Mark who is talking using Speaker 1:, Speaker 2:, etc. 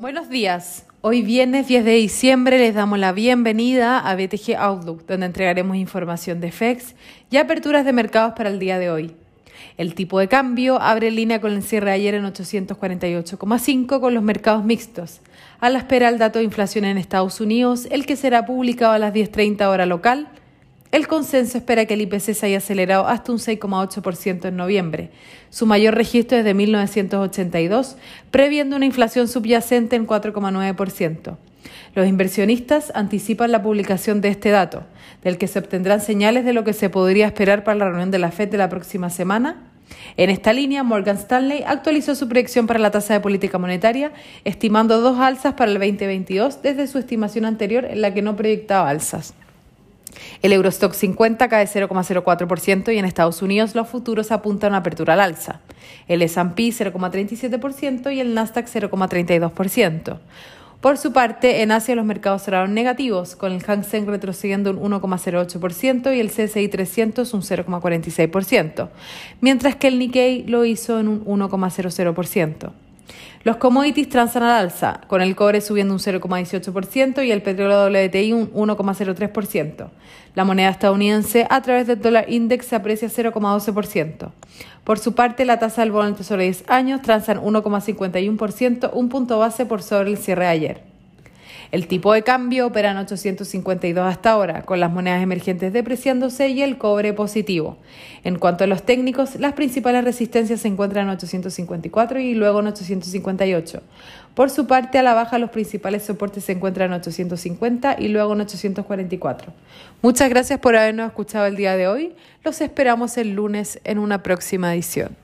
Speaker 1: Buenos días. Hoy viernes 10 de diciembre les damos la bienvenida a BTG Outlook, donde entregaremos información de FEX y aperturas de mercados para el día de hoy. El tipo de cambio abre línea con el cierre de ayer en 848,5 con los mercados mixtos. A la espera el dato de inflación en Estados Unidos, el que será publicado a las 10.30 hora local, el consenso espera que el IPC se haya acelerado hasta un 6,8% en noviembre, su mayor registro desde 1982, previendo una inflación subyacente en 4,9%. Los inversionistas anticipan la publicación de este dato, del que se obtendrán señales de lo que se podría esperar para la reunión de la FED de la próxima semana. En esta línea, Morgan Stanley actualizó su proyección para la tasa de política monetaria, estimando dos alzas para el 2022 desde su estimación anterior en la que no proyectaba alzas. El Eurostock 50 cae 0,04% y en Estados Unidos los futuros apuntan a apertura al alza. El S&P 0,37% y el Nasdaq 0,32%. Por su parte, en Asia los mercados cerraron negativos, con el Hang Seng retrocediendo un 1,08% y el CSI 300 un 0,46%, mientras que el Nikkei lo hizo en un 1,00%. Los commodities transan al alza, con el cobre subiendo un 0,18% y el petróleo WTI un 1,03%. La moneda estadounidense a través del dólar index se aprecia 0,12%. Por su parte, la tasa del bono del tesoro de 10 años transa en 1,51%, un punto base por sobre el cierre de ayer. El tipo de cambio opera en 852 hasta ahora, con las monedas emergentes depreciándose y el cobre positivo. En cuanto a los técnicos, las principales resistencias se encuentran en 854 y luego en 858. Por su parte, a la baja los principales soportes se encuentran en 850 y luego en 844. Muchas gracias por habernos escuchado el día de hoy. Los esperamos el lunes en una próxima edición.